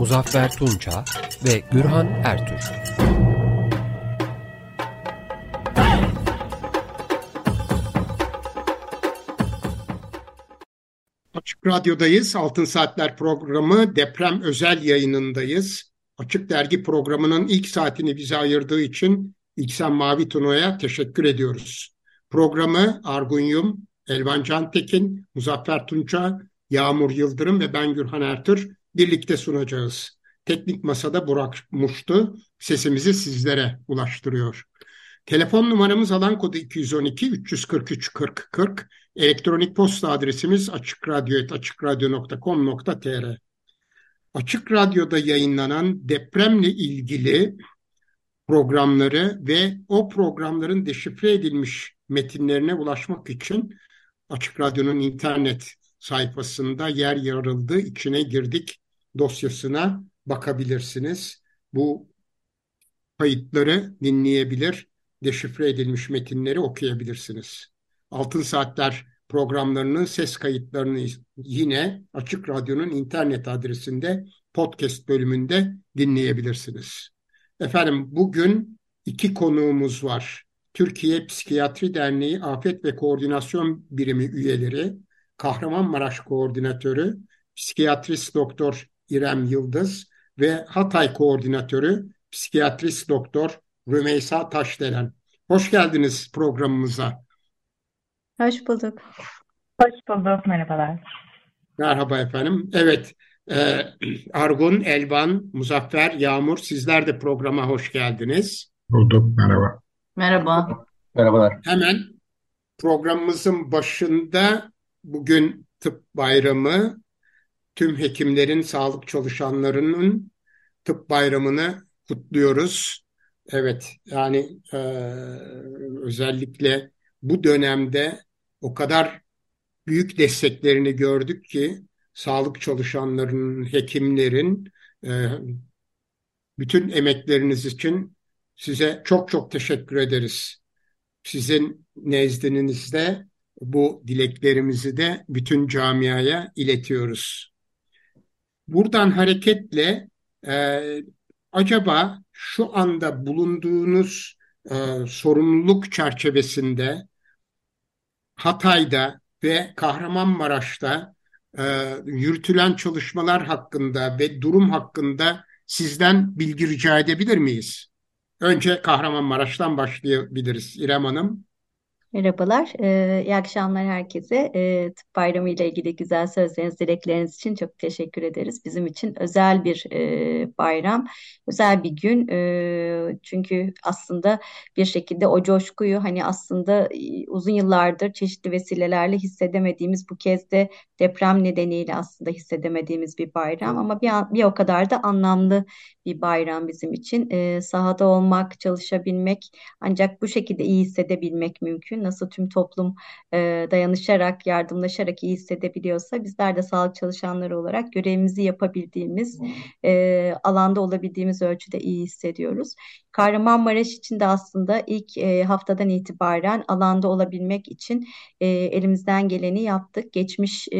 Muzaffer Tunça ve Gürhan Ertür. Açık Radyo'dayız. Altın Saatler programı deprem özel yayınındayız. Açık Dergi programının ilk saatini bize ayırdığı için İksen Mavi Tuno'ya teşekkür ediyoruz. Programı Argun Yum, Elvan Cantekin, Muzaffer Tunça, Yağmur Yıldırım ve ben Gürhan Ertür birlikte sunacağız. Teknik Masada Burak Muştu sesimizi sizlere ulaştırıyor. Telefon numaramız alan kodu 212 343 40 40. Elektronik posta adresimiz açıkradyo.com.tr Açık Radyo'da yayınlanan depremle ilgili programları ve o programların deşifre edilmiş metinlerine ulaşmak için Açık Radyo'nun internet sayfasında yer yarıldı. İçine girdik dosyasına bakabilirsiniz. Bu kayıtları dinleyebilir, deşifre edilmiş metinleri okuyabilirsiniz. Altın Saatler programlarının ses kayıtlarını yine Açık Radyo'nun internet adresinde podcast bölümünde dinleyebilirsiniz. Efendim bugün iki konuğumuz var. Türkiye Psikiyatri Derneği Afet ve Koordinasyon Birimi üyeleri, Kahramanmaraş Koordinatörü, Psikiyatrist Doktor İrem Yıldız ve Hatay Koordinatörü, Psikiyatrist Doktor Rümeysa Taşdelen. Hoş geldiniz programımıza. Hoş bulduk. Hoş bulduk, merhabalar. Merhaba efendim. Evet, e, Argun, Elvan, Muzaffer, Yağmur sizler de programa hoş geldiniz. Bulduk, merhaba. Merhaba. Merhabalar. Hemen programımızın başında bugün tıp bayramı, tüm hekimlerin, sağlık çalışanlarının tıp bayramını kutluyoruz. Evet, yani e, özellikle bu dönemde o kadar büyük desteklerini gördük ki sağlık çalışanlarının, hekimlerin e, bütün emekleriniz için size çok çok teşekkür ederiz. Sizin nezdinizde bu dileklerimizi de bütün camiaya iletiyoruz. Buradan hareketle e, acaba şu anda bulunduğunuz e, sorumluluk çerçevesinde Hatay'da ve Kahramanmaraş'ta e, yürütülen çalışmalar hakkında ve durum hakkında sizden bilgi rica edebilir miyiz? Önce Kahramanmaraş'tan başlayabiliriz İrem Hanım. Merhabalar, ee, iyi akşamlar herkese. Ee, Tıp Bayramı ile ilgili güzel sözleriniz, dilekleriniz için çok teşekkür ederiz. Bizim için özel bir e, bayram, özel bir gün. E, çünkü aslında bir şekilde o coşkuyu hani aslında e, uzun yıllardır çeşitli vesilelerle hissedemediğimiz bu kez de deprem nedeniyle aslında hissedemediğimiz bir bayram ama bir, bir o kadar da anlamlı bir bayram bizim için. E, sahada olmak, çalışabilmek ancak bu şekilde iyi hissedebilmek mümkün. Nasıl tüm toplum e, dayanışarak, yardımlaşarak iyi hissedebiliyorsa bizler de sağlık çalışanları olarak görevimizi yapabildiğimiz, e, alanda olabildiğimiz ölçüde iyi hissediyoruz. Kahramanmaraş için de aslında ilk e, haftadan itibaren alanda olabilmek için e, elimizden geleni yaptık. Geçmiş e,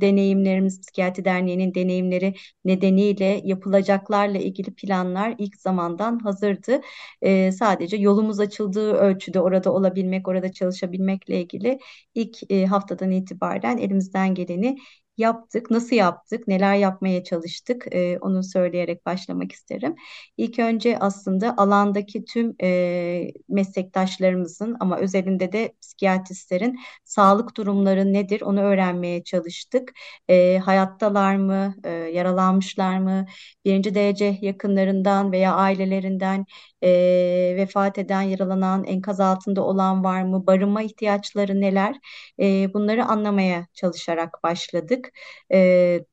deneyimlerimiz, Psikiyatri Derneği'nin deneyimleri nedeniyle yapılacaklarla ilgili planlar ilk zamandan hazırdı. E, sadece yolumuz açıldığı ölçüde orada olabilmek, orada çalışabilmekle ilgili ilk e, haftadan itibaren elimizden geleni yaptık, nasıl yaptık, neler yapmaya çalıştık e, onu söyleyerek başlamak isterim. İlk önce aslında alandaki tüm e, meslektaşlarımızın ama özelinde de psikiyatristlerin sağlık durumları nedir onu öğrenmeye çalıştık. E, hayattalar mı, e, yaralanmışlar mı, birinci derece yakınlarından veya ailelerinden e, vefat eden, yaralanan, enkaz altında olan var mı, barınma ihtiyaçları neler, e, bunları anlamaya çalışarak başladık. E,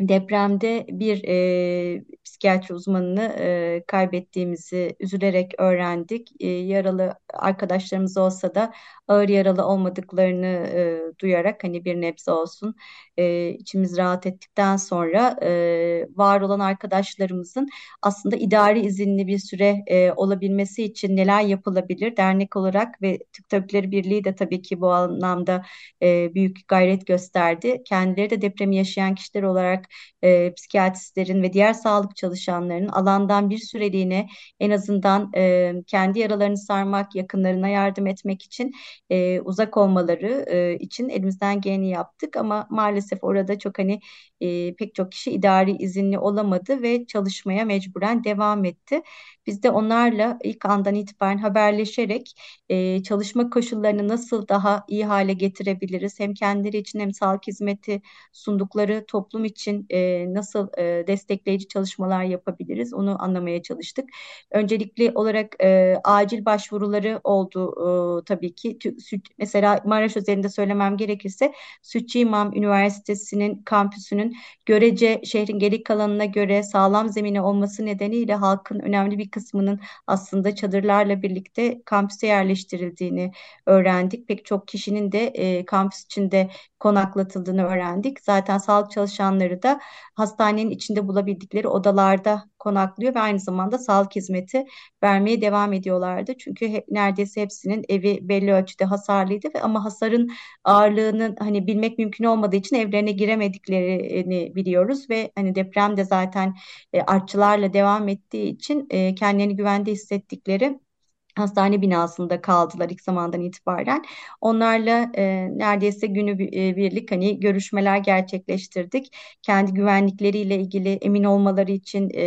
depremde bir e, psikiyatri uzmanını e, kaybettiğimizi üzülerek öğrendik. E, yaralı arkadaşlarımız olsa da ağır yaralı olmadıklarını e, duyarak hani bir nebze olsun e, içimiz rahat ettikten sonra e, var olan arkadaşlarımızın aslında idari izinli bir süre e, olabilmesi için neler yapılabilir dernek olarak ve Türk Tabipleri Birliği de tabii ki bu anlamda e, büyük gayret gösterdi. Kendileri de depremi yaşayan kişiler olarak e, psikiyatristlerin ve diğer sağlık çalışanlarının alandan bir süreliğine en azından e, kendi yaralarını sarmak, yakınlarına yardım etmek için e, uzak olmaları e, için elimizden geleni yaptık ama maalesef orada çok hani e, pek çok kişi idari izinli olamadı ve çalışmaya mecburen devam etti. Biz de onlarla ilk andan itibaren haberleşerek e, çalışma koşullarını nasıl daha iyi hale getirebiliriz hem kendileri için hem sağlık hizmeti sundukları toplum için e, nasıl e, destekleyici çalışmalar yapabiliriz onu anlamaya çalıştık. Öncelikli olarak e, acil başvuruları oldu e, tabii ki. Mesela Maraş özelinde söylemem gerekirse Sütçü İmam Üniversitesi'nin kampüsünün görece şehrin geri kalanına göre sağlam zemine olması nedeniyle halkın önemli bir kısmının aslında çadırlarla birlikte kampüse yerleştirildiğini öğrendik. Pek çok kişinin de e, kampüs içinde konaklatıldığını öğrendik. Zaten sağlık çalışanları da hastanenin içinde bulabildikleri odalarda konaklıyor ve aynı zamanda sağlık hizmeti vermeye devam ediyorlardı. Çünkü he, neredeyse hepsinin evi belli ölçüde hasarlıydı ve ama hasarın ağırlığını hani bilmek mümkün olmadığı için evlerine giremediklerini biliyoruz ve hani deprem de zaten e, artçılarla devam ettiği için e, kendilerini güvende hissettikleri hastane binasında kaldılar ilk zamandan itibaren. Onlarla e, neredeyse günü e, birlik hani görüşmeler gerçekleştirdik. Kendi güvenlikleriyle ilgili emin olmaları için e,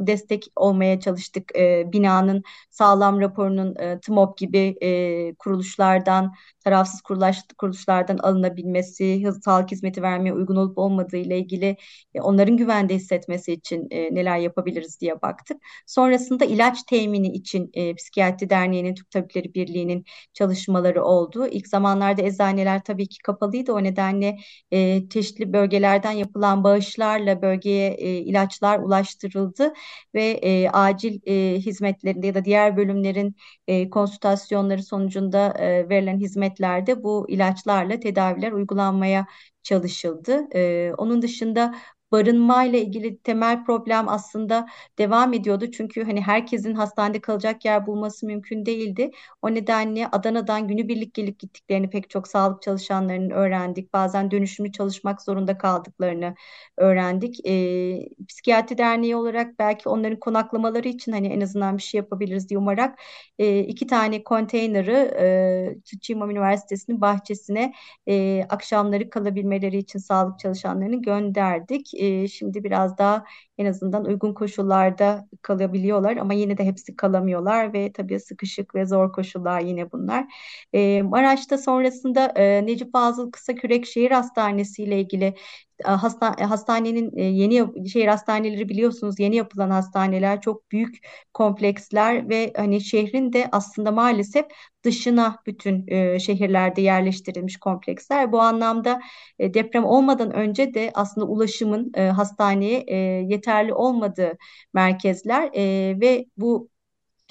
destek olmaya çalıştık. E, binanın sağlam raporunun e, TMOP gibi e, kuruluşlardan tarafsız kuruluş, kuruluşlardan alınabilmesi, sağlık hizmeti vermeye uygun olup olmadığı ile ilgili e, onların güvende hissetmesi için e, neler yapabiliriz diye baktık. Sonrasında ilaç temini için e, Psikiyatri Derneği'nin, Türk Tabipleri Birliği'nin çalışmaları oldu. İlk zamanlarda eczaneler tabii ki kapalıydı. O nedenle e, çeşitli bölgelerden yapılan bağışlarla bölgeye e, ilaçlar ulaştırıldı ve e, acil e, hizmetlerinde ya da diğer bölümlerin e, konsültasyonları sonucunda e, verilen hizmetlerde bu ilaçlarla tedaviler uygulanmaya çalışıldı. E, onun dışında barınma ile ilgili temel problem aslında devam ediyordu. Çünkü hani herkesin hastanede kalacak yer bulması mümkün değildi. O nedenle Adana'dan günübirlik gelip gittiklerini pek çok sağlık çalışanlarının öğrendik. Bazen dönüşümlü çalışmak zorunda kaldıklarını öğrendik. E, Psikiyatri Derneği olarak belki onların konaklamaları için hani en azından bir şey yapabiliriz diye umarak e, iki tane konteyneri e, İmam Üniversitesi'nin bahçesine e, akşamları kalabilmeleri için sağlık çalışanlarını gönderdik. E, şimdi biraz daha en azından uygun koşullarda kalabiliyorlar ama yine de hepsi kalamıyorlar ve tabii sıkışık ve zor koşullar yine bunlar. E, Maraş'ta sonrasında e, Necip Fazıl Kısakürek Şehir Hastanesi ile ilgili hasta, hastanenin yeni şehir hastaneleri biliyorsunuz yeni yapılan hastaneler çok büyük kompleksler ve hani şehrin de aslında maalesef dışına bütün e, şehirlerde yerleştirilmiş kompleksler. Bu anlamda e, deprem olmadan önce de aslında ulaşımın e, hastaneye e, yeterli olmadığı merkezler e, ve bu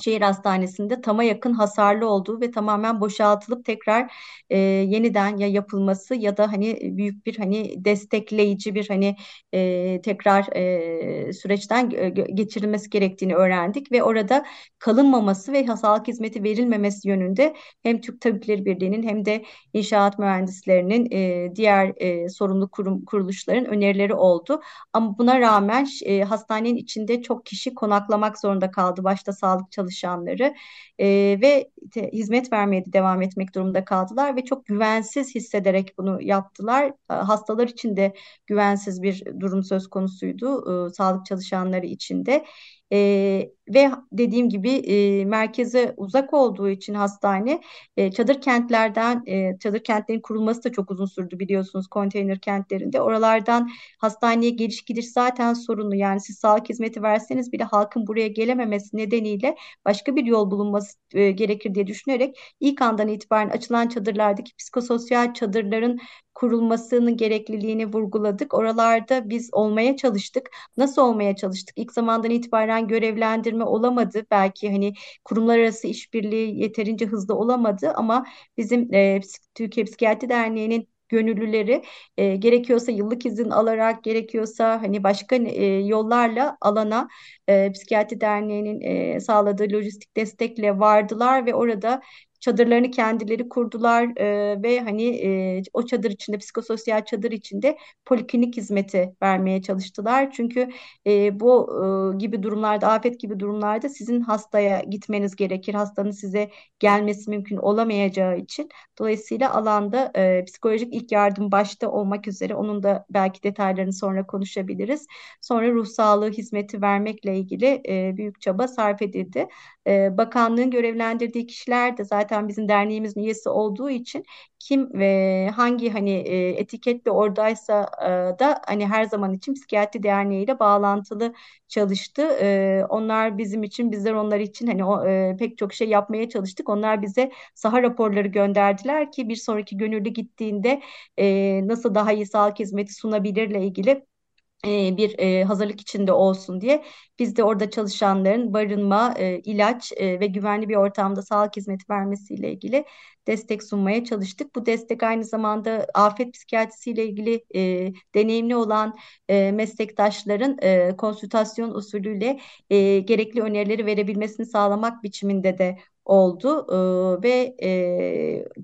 şehir hastanesinde tama yakın hasarlı olduğu ve tamamen boşaltılıp tekrar e, yeniden ya yapılması ya da hani büyük bir hani destekleyici bir hani e, tekrar e, süreçten geçirilmesi gerektiğini öğrendik ve orada kalınmaması ve sağlık hizmeti verilmemesi yönünde hem Türk Tabipleri Birliği'nin hem de inşaat mühendislerinin e, diğer e, sorumlu kurum kuruluşların önerileri oldu. Ama buna rağmen e, hastanenin içinde çok kişi konaklamak zorunda kaldı. Başta sağlık çalışanları çalışanları e, ve te, hizmet vermeye de devam etmek durumunda kaldılar ve çok güvensiz hissederek bunu yaptılar. Hastalar için de güvensiz bir durum söz konusuydu, e, sağlık çalışanları için de. E, ve dediğim gibi e, merkeze uzak olduğu için hastane e, çadır kentlerden e, çadır kentlerin kurulması da çok uzun sürdü biliyorsunuz konteyner kentlerinde. Oralardan hastaneye geliş gidiş zaten sorunlu. Yani siz sağlık hizmeti verseniz bile halkın buraya gelememesi nedeniyle başka bir yol bulunması e, gerekir diye düşünerek ilk andan itibaren açılan çadırlardaki psikososyal çadırların kurulmasının gerekliliğini vurguladık. Oralarda biz olmaya çalıştık. Nasıl olmaya çalıştık? İlk zamandan itibaren görevlendirme olamadı. Belki hani kurumlar arası işbirliği yeterince hızlı olamadı ama bizim e, Türkiye Psikiyatri Derneği'nin gönüllüleri e, gerekiyorsa yıllık izin alarak gerekiyorsa hani başka e, yollarla alana e, Psikiyatri Derneği'nin e, sağladığı lojistik destekle vardılar ve orada çadırlarını kendileri kurdular e, ve hani e, o çadır içinde psikososyal çadır içinde poliklinik hizmeti vermeye çalıştılar. Çünkü e, bu e, gibi durumlarda afet gibi durumlarda sizin hastaya gitmeniz gerekir. Hastanın size gelmesi mümkün olamayacağı için. Dolayısıyla alanda e, psikolojik ilk yardım başta olmak üzere onun da belki detaylarını sonra konuşabiliriz. Sonra ruh sağlığı hizmeti vermekle ilgili e, büyük çaba sarf edildi. E, bakanlığın görevlendirdiği kişiler de zaten bizim derneğimizin üyesi olduğu için kim ve hangi hani e, etiketle oradaysa e, da hani her zaman için psikiyatri derneğiyle bağlantılı çalıştı. E, onlar bizim için, bizler onlar için hani o, e, pek çok şey yapmaya çalıştık. Onlar bize saha raporları gönderdiler ki bir sonraki gönüllü gittiğinde e, nasıl daha iyi sağlık hizmeti sunabilirle ilgili e, bir e, hazırlık içinde olsun diye biz de orada çalışanların barınma, e, ilaç ve güvenli bir ortamda sağlık hizmeti vermesiyle ilgili destek sunmaya çalıştık. Bu destek aynı zamanda afet psikiyatrisiyle ilgili deneyimli olan meslektaşların konsültasyon usulüyle gerekli önerileri verebilmesini sağlamak biçiminde de oldu. Ve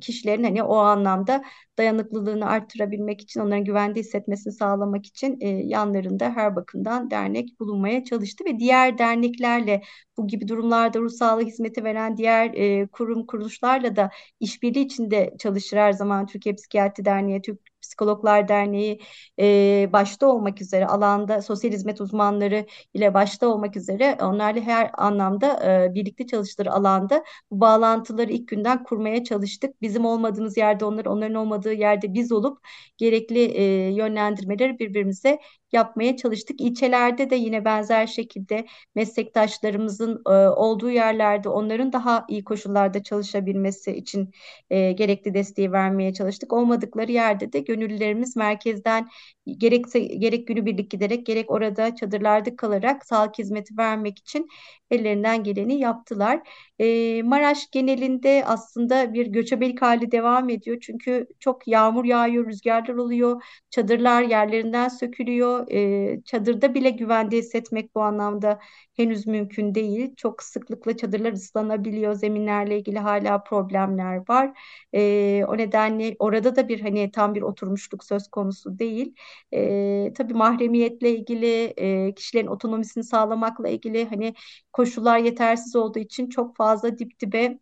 kişilerin hani o anlamda dayanıklılığını arttırabilmek için onların güvende hissetmesini sağlamak için yanlarında her bakımdan dernek bulunmaya çalıştı. Ve diğer derneklerle bu gibi durumlarda ruh sağlığı hizmeti veren diğer kurum kuruluşlarla da işbirliği içinde çalışır. Her zaman Türkiye Psikiyatri Derneği, Türk Psikologlar Derneği e, başta olmak üzere alanda sosyal hizmet uzmanları ile başta olmak üzere onlarla her anlamda e, birlikte çalıştığı alanda bu bağlantıları ilk günden kurmaya çalıştık. Bizim olmadığımız yerde onlar, onların olmadığı yerde biz olup gerekli e, yönlendirmeleri birbirimize yapmaya çalıştık. İlçelerde de yine benzer şekilde meslektaşlarımızın e, olduğu yerlerde onların daha iyi koşullarda çalışabilmesi için e, gerekli desteği vermeye çalıştık. Olmadıkları yerde de gönüllülerimiz merkezden gerekse gerek günübirlik giderek gerek orada çadırlarda kalarak sağlık hizmeti vermek için ellerinden geleni yaptılar. E, Maraş genelinde aslında bir göçebelik hali devam ediyor. Çünkü çok yağmur yağıyor, rüzgarlar oluyor, çadırlar yerlerinden sökülüyor. E, çadırda bile güvende hissetmek bu anlamda henüz mümkün değil. Çok sıklıkla çadırlar ıslanabiliyor. Zeminlerle ilgili hala problemler var. E, o nedenle orada da bir hani tam bir oturmuşluk söz konusu değil. E, tabii mahremiyetle ilgili, e, kişilerin otonomisini sağlamakla ilgili hani koşullar yetersiz olduğu için çok fazla dip dibe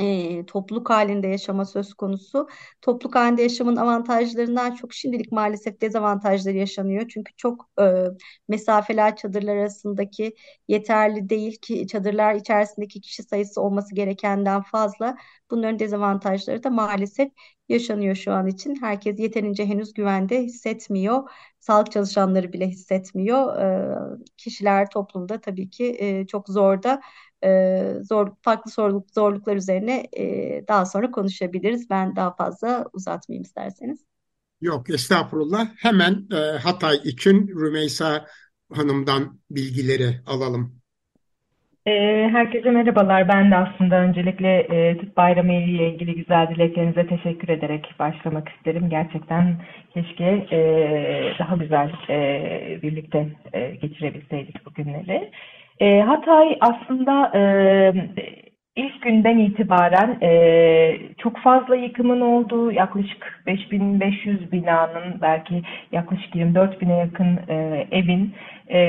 e, topluluk halinde yaşama söz konusu. Topluluk halinde yaşamın avantajlarından çok şimdilik maalesef dezavantajları yaşanıyor. Çünkü çok e, mesafeler çadırlar arasındaki yeterli değil ki çadırlar içerisindeki kişi sayısı olması gerekenden fazla. Bunların dezavantajları da maalesef yaşanıyor şu an için. Herkes yeterince henüz güvende hissetmiyor. Sağlık çalışanları bile hissetmiyor. E, kişiler toplumda tabii ki e, çok zorda e, zor farklı zorluk, zorluklar üzerine e, daha sonra konuşabiliriz. Ben daha fazla uzatmayayım isterseniz. Yok estağfurullah. Hemen e, Hatay için Rümeysa Hanım'dan bilgileri alalım. E, herkese merhabalar. Ben de aslında öncelikle e, Tıp Bayramı ile ilgili güzel dileklerinize teşekkür ederek başlamak isterim. Gerçekten keşke e, daha güzel e, birlikte e, geçirebilseydik bu günleri. E, Hatay aslında e, ilk günden itibaren e, çok fazla yıkımın olduğu yaklaşık 5500 binanın belki yaklaşık 24 bine yakın e, evin e,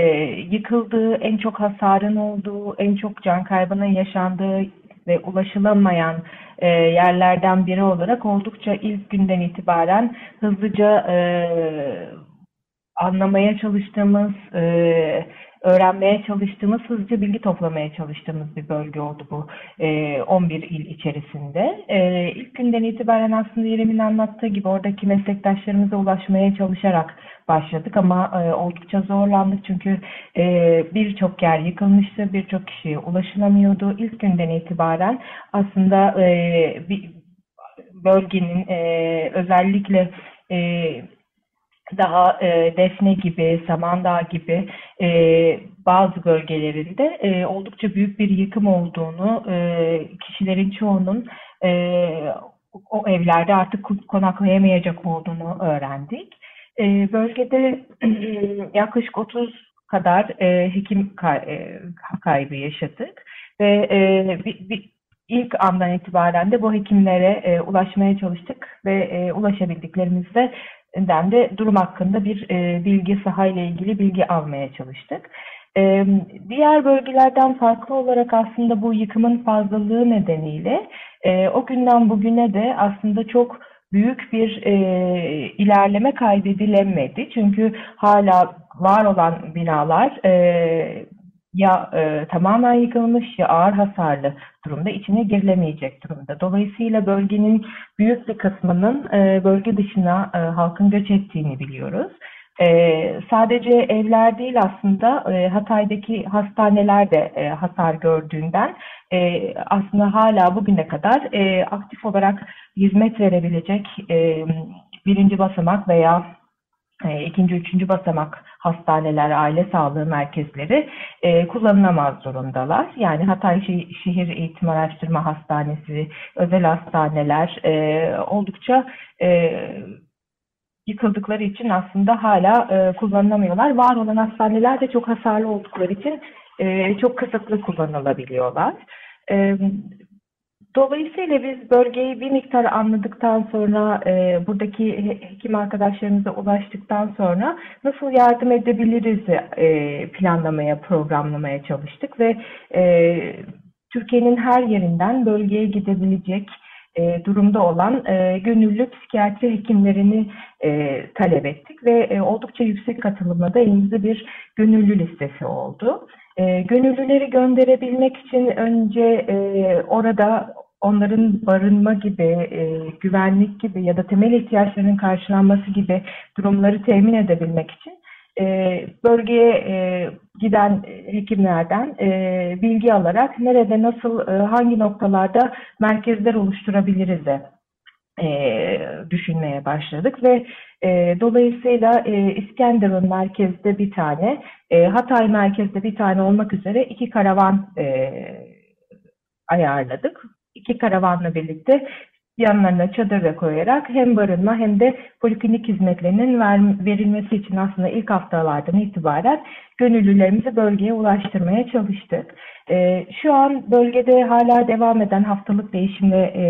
yıkıldığı, en çok hasarın olduğu, en çok can kaybının yaşandığı ve ulaşılamayan e, yerlerden biri olarak oldukça ilk günden itibaren hızlıca e, anlamaya çalıştığımız, e, öğrenmeye çalıştığımız, hızlıca bilgi toplamaya çalıştığımız bir bölge oldu bu e, 11 il içerisinde. E, ilk günden itibaren aslında İrem'in anlattığı gibi oradaki meslektaşlarımıza ulaşmaya çalışarak başladık ama e, oldukça zorlandık çünkü e, birçok yer yıkılmıştı, birçok kişiye ulaşılamıyordu. İlk günden itibaren aslında e, bir bölgenin e, özellikle daha e, Defne gibi, Samandağ gibi e, bazı bölgelerinde e, oldukça büyük bir yıkım olduğunu, e, kişilerin çoğunun e, o evlerde artık konaklayamayacak olduğunu öğrendik. E, bölgede yaklaşık 30 kadar e, hekim e, kaybı yaşadık ve e, bir, bir, ilk andan itibaren de bu hekimlere e, ulaşmaya çalıştık ve e, ulaşabildiklerimizde den de durum hakkında bir e, bilgi sahayla ilgili bilgi almaya çalıştık. E, diğer bölgelerden farklı olarak aslında bu yıkımın fazlalığı nedeniyle e, o günden bugüne de aslında çok büyük bir e, ilerleme kaydedilemedi. Çünkü hala var olan binalar e, ya e, tamamen yıkılmış ya ağır hasarlı durumda içine girilemeyecek durumda. Dolayısıyla bölgenin büyük bir kısmının e, bölge dışına e, halkın göç ettiğini biliyoruz. E, sadece evler değil aslında e, Hatay'daki hastaneler de e, hasar gördüğünden e, aslında hala bugüne kadar e, aktif olarak hizmet verebilecek e, birinci basamak veya ikinci, üçüncü basamak hastaneler, aile sağlığı merkezleri e, kullanılamaz durumdalar. Yani Hatay Şehir Eğitim Araştırma Hastanesi, özel hastaneler e, oldukça e, yıkıldıkları için aslında hala e, kullanılamıyorlar. Var olan hastaneler de çok hasarlı oldukları için e, çok kısıtlı kullanılabiliyorlar. E, Dolayısıyla biz bölgeyi bir miktar anladıktan sonra, e, buradaki hekim arkadaşlarımıza ulaştıktan sonra nasıl yardım edebiliriz e, planlamaya, programlamaya çalıştık ve e, Türkiye'nin her yerinden bölgeye gidebilecek e, durumda olan e, gönüllü psikiyatri hekimlerini e, talep ettik ve e, oldukça yüksek katılımla da elimizde bir gönüllü listesi oldu. E, gönüllüleri gönderebilmek için önce e, orada onların barınma gibi, e, güvenlik gibi ya da temel ihtiyaçlarının karşılanması gibi durumları temin edebilmek için e, bölgeye e, giden hekimlerden e, bilgi alarak nerede nasıl, e, hangi noktalarda merkezler oluşturabiliriz de e, düşünmeye başladık ve e, dolayısıyla e, İskenderun merkezde bir tane, e, Hatay merkezde bir tane olmak üzere iki karavan e, ayarladık iki karavanla birlikte yanlarına çadır da koyarak hem barınma hem de poliklinik hizmetlerinin ver, verilmesi için aslında ilk haftalardan itibaren gönüllülerimizi bölgeye ulaştırmaya çalıştık. E, şu an bölgede hala devam eden haftalık değişimle e,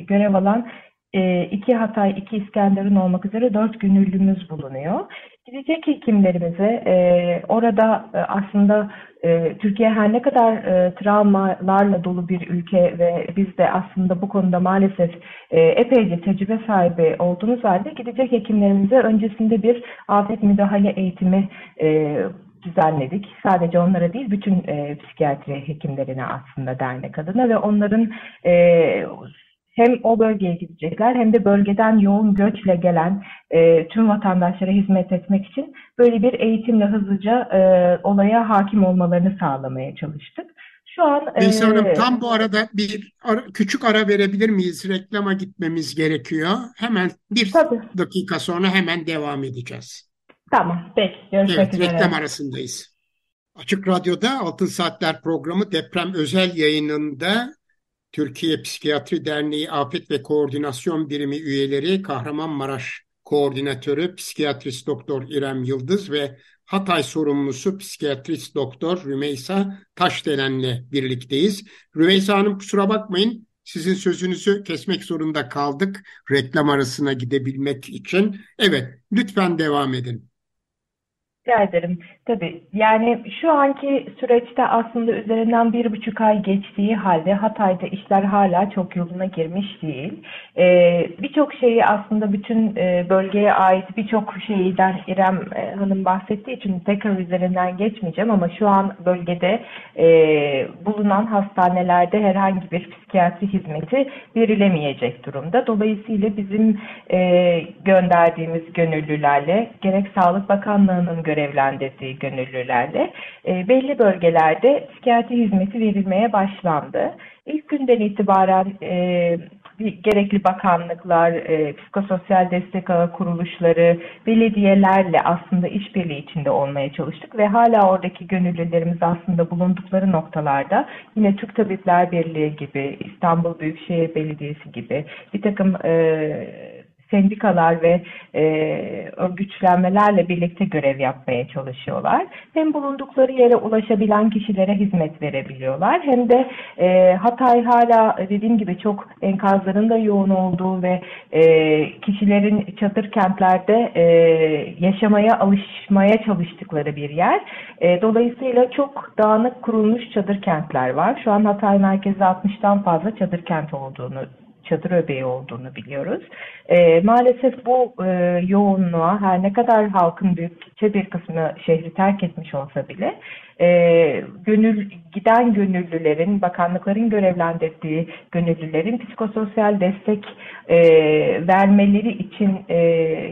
görev alan e, iki Hatay, iki İskenderun olmak üzere dört gönüllümüz bulunuyor. Gidecek hekimlerimize e, orada e, aslında e, Türkiye her ne kadar e, travmalarla dolu bir ülke ve biz de aslında bu konuda maalesef e, epeyce tecrübe sahibi olduğumuz halde gidecek hekimlerimize öncesinde bir afet müdahale eğitimi e, düzenledik. Sadece onlara değil, bütün e, psikiyatri hekimlerine aslında dernek adına ve onların e, hem o bölgeye gidecekler hem de bölgeden yoğun göçle gelen e, tüm vatandaşlara hizmet etmek için böyle bir eğitimle hızlıca e, olaya hakim olmalarını sağlamaya çalıştık. Şu an Neyse Hanım tam bu arada bir ara, küçük ara verebilir miyiz? Reklama gitmemiz gerekiyor. Hemen bir tabii. dakika sonra hemen devam edeceğiz. Tamam peki görüşmek evet, üzere. Reklam arasındayız. Açık Radyo'da Altın Saatler programı deprem özel yayınında Türkiye Psikiyatri Derneği Afet ve Koordinasyon Birimi üyeleri Kahramanmaraş Koordinatörü Psikiyatrist Doktor İrem Yıldız ve Hatay sorumlusu psikiyatrist doktor Rümeysa Taşdelen'le birlikteyiz. Rümeysa Hanım kusura bakmayın sizin sözünüzü kesmek zorunda kaldık reklam arasına gidebilmek için. Evet lütfen devam edin. Rica ederim. Tabii yani şu anki süreçte aslında üzerinden bir buçuk ay geçtiği halde Hatay'da işler hala çok yoluna girmiş değil. Ee, birçok şeyi aslında bütün e, bölgeye ait birçok şeyden İrem e, Hanım bahsettiği için tekrar üzerinden geçmeyeceğim ama şu an bölgede e, bulunan hastanelerde herhangi bir psikiyatri hizmeti verilemeyecek durumda. Dolayısıyla bizim e, gönderdiğimiz gönüllülerle gerek Sağlık Bakanlığı'nın görevlendirdiği gönüllülerle e, belli bölgelerde psikiyatri hizmeti verilmeye başlandı. İlk günden itibaren e, gerekli bakanlıklar, e, psikososyal destek ağı kuruluşları, belediyelerle aslında işbirliği içinde olmaya çalıştık ve hala oradaki gönüllülerimiz aslında bulundukları noktalarda yine Türk Tabipler Birliği gibi, İstanbul Büyükşehir Belediyesi gibi bir takım e, sendikalar ve e, örgütlenmelerle birlikte görev yapmaya çalışıyorlar. Hem bulundukları yere ulaşabilen kişilere hizmet verebiliyorlar hem de e, Hatay hala dediğim gibi çok enkazların da yoğun olduğu ve e, kişilerin çadır kentlerde e, yaşamaya alışmaya çalıştıkları bir yer. E, dolayısıyla çok dağınık kurulmuş çadır kentler var. Şu an Hatay merkezde 60'tan fazla çadır kent olduğunu çadır öbeği olduğunu biliyoruz. E, maalesef bu e, yoğunluğa her ne kadar halkın büyükçe bir kısmı şehri terk etmiş olsa bile e, gönül giden gönüllülerin, bakanlıkların görevlendirdiği gönüllülerin psikososyal destek e, vermeleri için e,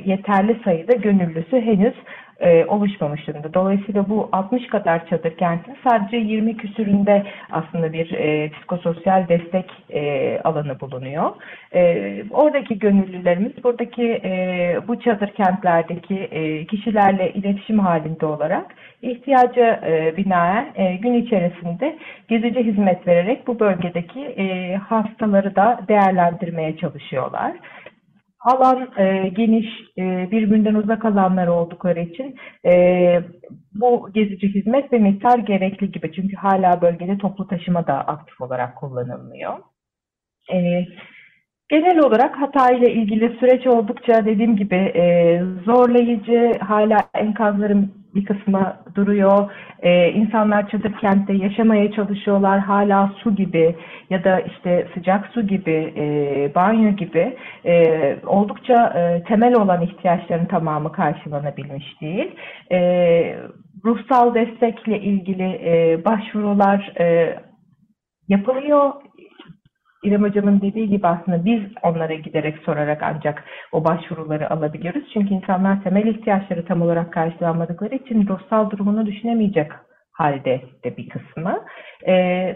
yeterli sayıda gönüllüsü henüz e, oluşmamış durumda. Dolayısıyla bu 60 kadar çadır kentin sadece 20 küsüründe aslında bir e, psikososyal destek e, alanı bulunuyor. E, oradaki gönüllülerimiz buradaki e, bu çadır kentlerdeki e, kişilerle iletişim halinde olarak ihtiyaca e, binaen e, gün içerisinde gezici hizmet vererek bu bölgedeki e, hastaları da değerlendirmeye çalışıyorlar alan e, geniş, e, birbirinden uzak alanlar oldukları için e, bu gezici hizmet ve miktar gerekli gibi. Çünkü hala bölgede toplu taşıma da aktif olarak kullanılmıyor. E, genel olarak hata ile ilgili süreç oldukça dediğim gibi e, zorlayıcı, hala enkazların bir kısmı duruyor. Ee, insanlar çadır kentte yaşamaya çalışıyorlar. Hala su gibi ya da işte sıcak su gibi, e, banyo gibi e, oldukça e, temel olan ihtiyaçların tamamı karşılanabilmiş değil. E, ruhsal destekle ilgili e, başvurular e, yapılıyor İrem Hocam'ın dediği gibi aslında biz onlara giderek sorarak ancak o başvuruları alabiliyoruz. Çünkü insanlar temel ihtiyaçları tam olarak karşılanmadıkları için ruhsal durumunu düşünemeyecek halde de bir kısmı. E,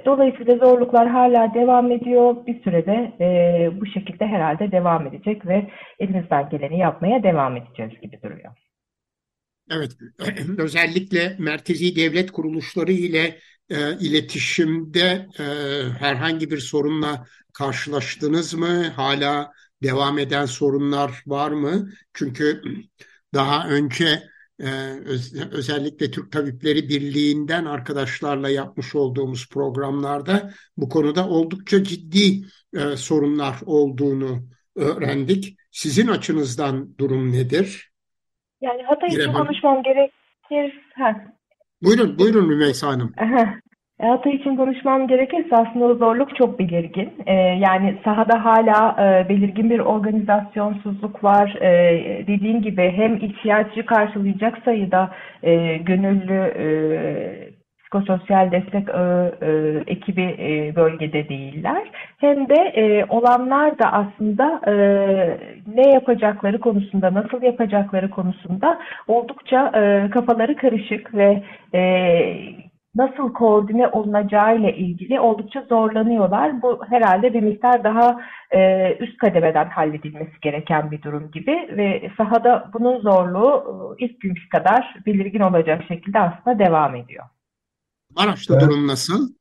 dolayısıyla zorluklar hala devam ediyor. Bir sürede e, bu şekilde herhalde devam edecek ve elimizden geleni yapmaya devam edeceğiz gibi duruyor. Evet, özellikle merkezi devlet kuruluşları ile e, iletişimde e, herhangi bir sorunla karşılaştınız mı? Hala devam eden sorunlar var mı? Çünkü daha önce e, öz, özellikle Türk Tabipleri Birliği'nden arkadaşlarla yapmış olduğumuz programlarda bu konuda oldukça ciddi e, sorunlar olduğunu öğrendik. Sizin açınızdan durum nedir? Yani Hatay için konuşmam gerekir. Ha, Buyurun, buyurun Rümeysa Hanım. Hatay için konuşmam gerekirse aslında zorluk çok belirgin. Ee, yani sahada hala e, belirgin bir organizasyonsuzluk var. Ee, dediğim gibi hem ihtiyacı karşılayacak sayıda e, gönüllü e, psikososyal destek ağı e, ekibi e, bölgede değiller. Hem de e, olanlar da aslında e, ne yapacakları konusunda, nasıl yapacakları konusunda oldukça e, kafaları karışık ve e, nasıl koordine olunacağı ile ilgili oldukça zorlanıyorlar. Bu herhalde bir miktar daha e, üst kademeden halledilmesi gereken bir durum gibi ve sahada bunun zorluğu e, ilk günkü kadar belirgin olacak şekilde aslında devam ediyor. Maraş'ta evet. durum nasıl?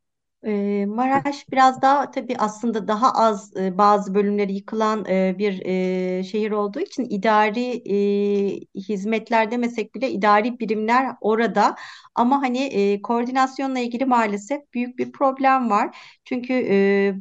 Maraş biraz daha tabii aslında daha az bazı bölümleri yıkılan bir şehir olduğu için idari hizmetler demesek bile idari birimler orada ama hani koordinasyonla ilgili maalesef büyük bir problem var. Çünkü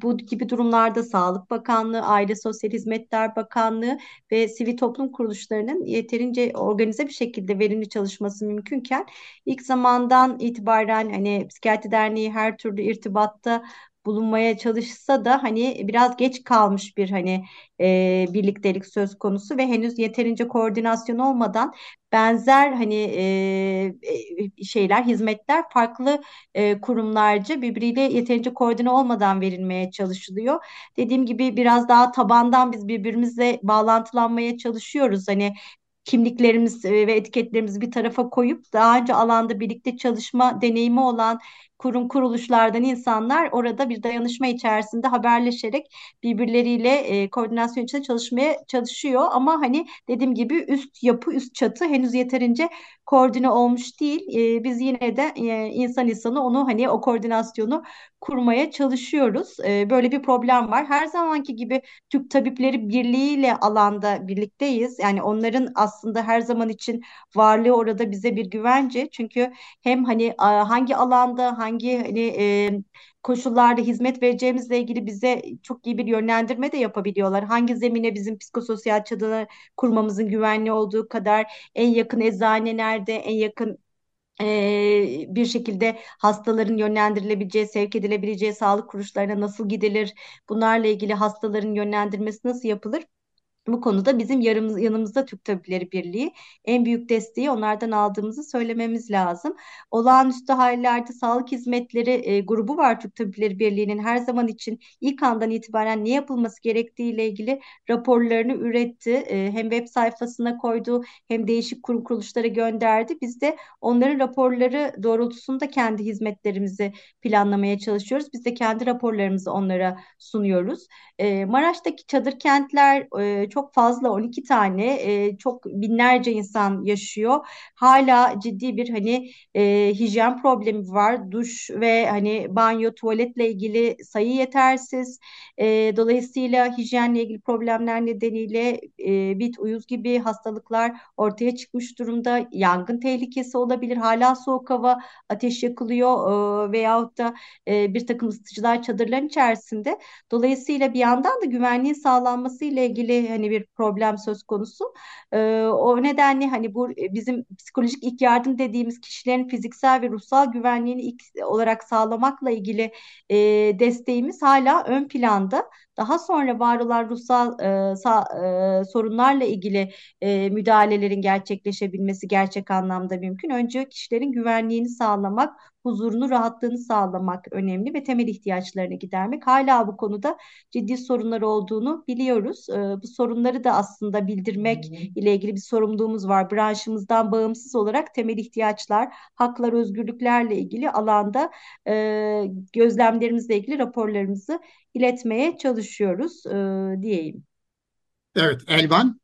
bu gibi durumlarda Sağlık Bakanlığı, Aile Sosyal Hizmetler Bakanlığı ve sivil toplum kuruluşlarının yeterince organize bir şekilde verimli çalışması mümkünken ilk zamandan itibaren hani Psikiyatri Derneği her türlü irtibat irtibatta bulunmaya çalışsa da hani biraz geç kalmış bir hani e, birliktelik söz konusu ve henüz yeterince koordinasyon olmadan benzer hani e, şeyler hizmetler farklı e, kurumlarca birbiriyle yeterince koordine olmadan verilmeye çalışılıyor. Dediğim gibi biraz daha tabandan biz birbirimizle bağlantılanmaya çalışıyoruz. Hani kimliklerimiz ve etiketlerimizi bir tarafa koyup daha önce alanda birlikte çalışma deneyimi olan kurum kuruluşlardan insanlar orada bir dayanışma içerisinde haberleşerek birbirleriyle e, koordinasyon içinde çalışmaya çalışıyor. Ama hani dediğim gibi üst yapı, üst çatı henüz yeterince koordine olmuş değil. E, biz yine de e, insan insanı onu hani o koordinasyonu kurmaya çalışıyoruz. E, böyle bir problem var. Her zamanki gibi Türk Tabipleri Birliği ile alanda birlikteyiz. Yani onların aslında her zaman için varlığı orada bize bir güvence. Çünkü hem hani hangi alanda hangi hani e, koşullarda hizmet vereceğimizle ilgili bize çok iyi bir yönlendirme de yapabiliyorlar. Hangi zemine bizim psikososyal çadırlar kurmamızın güvenli olduğu kadar en yakın eczane nerede, en yakın bir şekilde hastaların yönlendirilebileceği, sevk edilebileceği sağlık kuruluşlarına nasıl gidilir? Bunlarla ilgili hastaların yönlendirmesi nasıl yapılır? Bu konuda bizim yarımız, yanımızda Türk Tabipleri Birliği en büyük desteği onlardan aldığımızı söylememiz lazım. Olağanüstü hallerde sağlık hizmetleri e, grubu var Türk Tabipleri Birliği'nin her zaman için ilk andan itibaren ne yapılması gerektiği ile ilgili raporlarını üretti. E, hem web sayfasına koydu hem değişik kurum kuruluşlara gönderdi. Biz de onların raporları doğrultusunda kendi hizmetlerimizi planlamaya çalışıyoruz. Biz de kendi raporlarımızı onlara sunuyoruz. E, Maraş'taki çadır kentler e, çok fazla 12 tane e, çok binlerce insan yaşıyor. Hala ciddi bir hani e, hijyen problemi var. Duş ve hani banyo, tuvaletle ilgili sayı yetersiz. E, dolayısıyla hijyenle ilgili problemler nedeniyle e, bit, uyuz gibi hastalıklar ortaya çıkmış durumda. Yangın tehlikesi olabilir. Hala soğuk hava, ateş yakılıyor e, veyahut da e, bir takım ısıtıcılar çadırların içerisinde. Dolayısıyla bir yandan da güvenliğin sağlanması ile ilgili hani bir problem söz konusu. E, o nedenle hani bu bizim psikolojik ilk yardım dediğimiz kişilerin fiziksel ve ruhsal güvenliğini ilk olarak sağlamakla ilgili e, desteğimiz hala ön planda. Daha sonra var olan ruhsal e, sa, e, sorunlarla ilgili e, müdahalelerin gerçekleşebilmesi gerçek anlamda mümkün. Önce kişilerin güvenliğini sağlamak, huzurunu, rahatlığını sağlamak önemli ve temel ihtiyaçlarını gidermek. Hala bu konuda ciddi sorunlar olduğunu biliyoruz. E, bu sorunları da aslında bildirmek ile ilgili bir sorumluluğumuz var. Branşımızdan bağımsız olarak temel ihtiyaçlar, haklar, özgürlüklerle ilgili alanda e, gözlemlerimizle ilgili raporlarımızı iletmeye çalışıyoruz e, diyeyim. Evet, Elvan.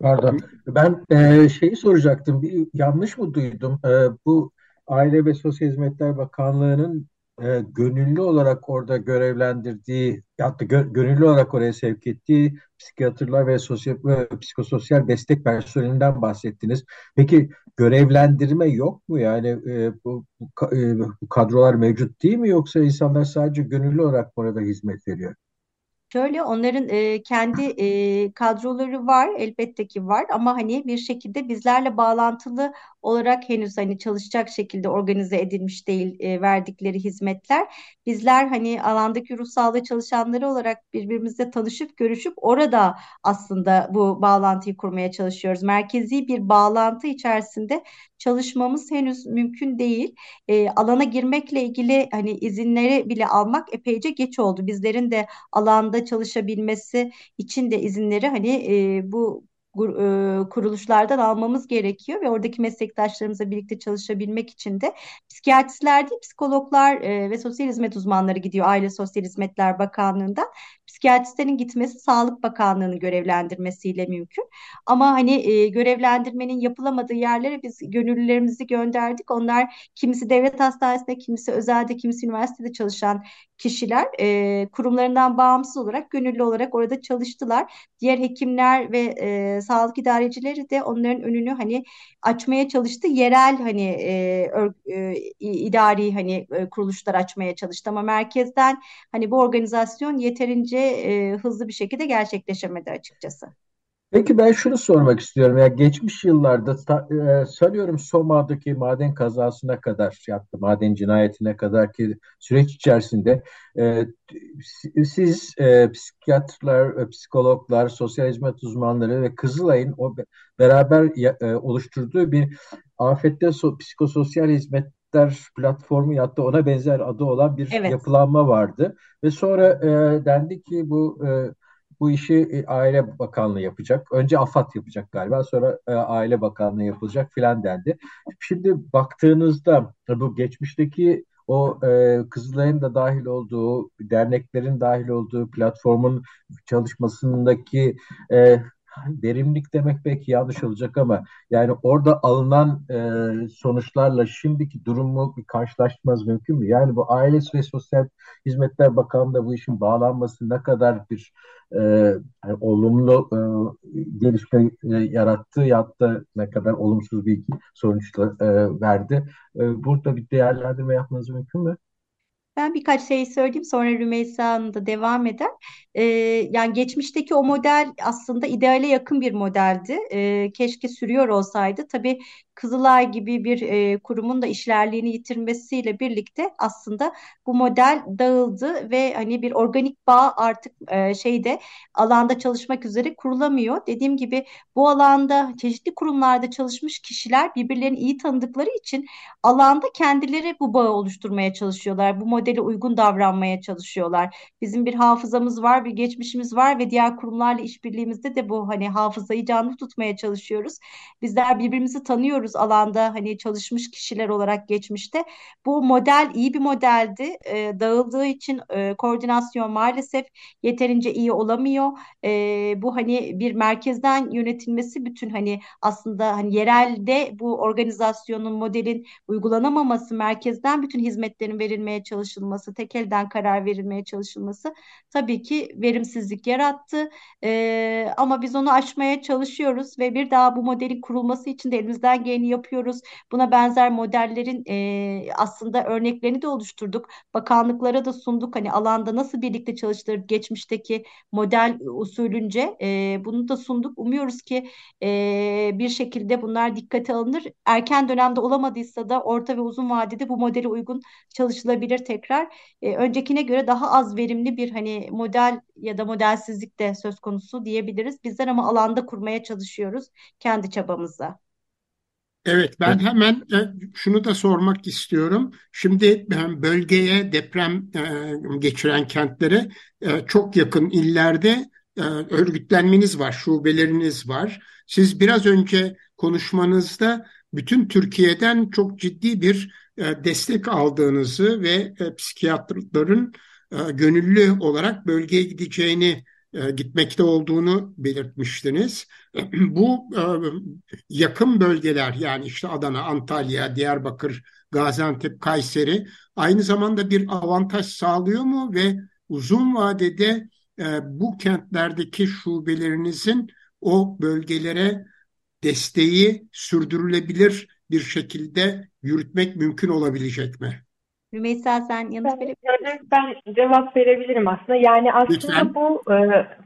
Pardon. Ben e, şeyi soracaktım. Bir, yanlış mı duydum? E, bu Aile ve Sosyal Hizmetler Bakanlığı'nın e, gönüllü olarak orada görevlendirdiği, hatta gö gönüllü olarak oraya sevk ettiği psikiyatrlar ve sosyal ve psikososyal destek personelinden bahsettiniz. Peki görevlendirme yok mu? Yani e, bu, bu, e, bu kadrolar mevcut değil mi yoksa insanlar sadece gönüllü olarak orada hizmet veriyor? Şöyle onların e, kendi e, kadroları var elbette ki var ama hani bir şekilde bizlerle bağlantılı olarak henüz hani çalışacak şekilde organize edilmiş değil e, verdikleri hizmetler. Bizler hani alandaki ruh sağlığı çalışanları olarak birbirimizle tanışıp görüşüp orada aslında bu bağlantıyı kurmaya çalışıyoruz. Merkezi bir bağlantı içerisinde çalışmamız henüz mümkün değil. E, alana girmekle ilgili hani izinleri bile almak epeyce geç oldu. Bizlerin de alanda çalışabilmesi için de izinleri hani e, bu e, kuruluşlardan almamız gerekiyor ve oradaki meslektaşlarımızla birlikte çalışabilmek için de psikiyatristler değil psikologlar e, ve sosyal hizmet uzmanları gidiyor Aile Sosyal Hizmetler Bakanlığı'ndan. Psikiyatristlerin gitmesi Sağlık Bakanlığı'nın görevlendirmesiyle mümkün. Ama hani e, görevlendirmenin yapılamadığı yerlere biz gönüllülerimizi gönderdik. Onlar kimisi devlet hastanesinde, kimisi özelde, kimisi üniversitede çalışan kişiler e, kurumlarından bağımsız olarak gönüllü olarak orada çalıştılar. Diğer hekimler ve e, sağlık idarecileri de onların önünü hani açmaya çalıştı. Yerel hani e, ör, e, idari hani e, kuruluşlar açmaya çalıştı ama merkezden hani bu organizasyon yeterince e, hızlı bir şekilde gerçekleşemedi açıkçası. Peki ben şunu sormak istiyorum. Ya geçmiş yıllarda ta, e, sanıyorum Soma'daki maden kazasına kadar yaptı, maden cinayetine kadar ki süreç içerisinde e, siz e, psikiyatrlar, psikologlar, sosyal hizmet uzmanları ve Kızılay'ın o beraber e, oluşturduğu bir afette so, psikososyal hizmetler platformu yattı ona benzer adı olan bir evet. yapılanma vardı ve sonra e, dendi ki bu e, bu işi e, Aile Bakanlığı yapacak. Önce AFAD yapacak galiba sonra e, Aile Bakanlığı yapılacak filan dendi. Şimdi baktığınızda bu geçmişteki o e, Kızılay'ın da dahil olduğu, derneklerin dahil olduğu platformun çalışmasındaki e, verimlilik demek belki yanlış olacak ama yani orada alınan e, sonuçlarla şimdiki durumu bir karşılaştırmaz mümkün mü? Yani bu Ailesi ve Sosyal Hizmetler Bakanlığı'nda bu işin bağlanması ne kadar bir e, yani olumlu e, gelişme e, yarattı ya da ne kadar olumsuz bir sonuçla e, verdi. E, burada bir değerlendirme yapmanız mümkün mü? Ben birkaç şey söyleyeyim sonra Rümeysa Hanım da devam eder. Ee, yani geçmişteki o model aslında ideale yakın bir modeldi. Ee, keşke sürüyor olsaydı. Tabii Kızılay gibi bir e, kurumun da işlerliğini yitirmesiyle birlikte aslında bu model dağıldı ve hani bir organik bağ artık e, şeyde alanda çalışmak üzere kurulamıyor. Dediğim gibi bu alanda çeşitli kurumlarda çalışmış kişiler birbirlerini iyi tanıdıkları için alanda kendileri bu bağı oluşturmaya çalışıyorlar. Bu modele uygun davranmaya çalışıyorlar. Bizim bir hafızamız var, bir geçmişimiz var ve diğer kurumlarla işbirliğimizde de bu hani hafızayı canlı tutmaya çalışıyoruz. Bizler birbirimizi tanıyoruz alanda hani çalışmış kişiler olarak geçmişte. Bu model iyi bir modeldi. E, dağıldığı için e, koordinasyon maalesef yeterince iyi olamıyor. E, bu hani bir merkezden yönetilmesi bütün hani aslında hani yerelde bu organizasyonun modelin uygulanamaması, merkezden bütün hizmetlerin verilmeye çalışılması, tek elden karar verilmeye çalışılması tabii ki verimsizlik yarattı. E, ama biz onu aşmaya çalışıyoruz ve bir daha bu modelin kurulması için de elimizden gereğini yapıyoruz. Buna benzer modellerin e, aslında örneklerini de oluşturduk. Bakanlıklara da sunduk. Hani alanda nasıl birlikte çalıştırır geçmişteki model usulünce e, bunu da sunduk. Umuyoruz ki e, bir şekilde bunlar dikkate alınır. Erken dönemde olamadıysa da orta ve uzun vadede bu modele uygun çalışılabilir tekrar. E, öncekine göre daha az verimli bir hani model ya da modelsizlik de söz konusu diyebiliriz. Bizler ama alanda kurmaya çalışıyoruz kendi çabamızla. Evet, ben hemen e, şunu da sormak istiyorum. Şimdi bölgeye deprem e, geçiren kentlere e, çok yakın illerde örgütlenmeniz var, şubeleriniz var. Siz biraz önce konuşmanızda bütün Türkiye'den çok ciddi bir destek aldığınızı ve psikiyatrların gönüllü olarak bölgeye gideceğini e, gitmekte olduğunu belirtmiştiniz. Bu e, yakın bölgeler yani işte Adana, Antalya, Diyarbakır, Gaziantep, Kayseri aynı zamanda bir avantaj sağlıyor mu ve uzun vadede e, bu kentlerdeki şubelerinizin o bölgelere desteği sürdürülebilir bir şekilde yürütmek mümkün olabilecek mi? Rümeysa sen yanıt verebilir Ben cevap verebilirim aslında. Yani aslında Lütfen. bu e,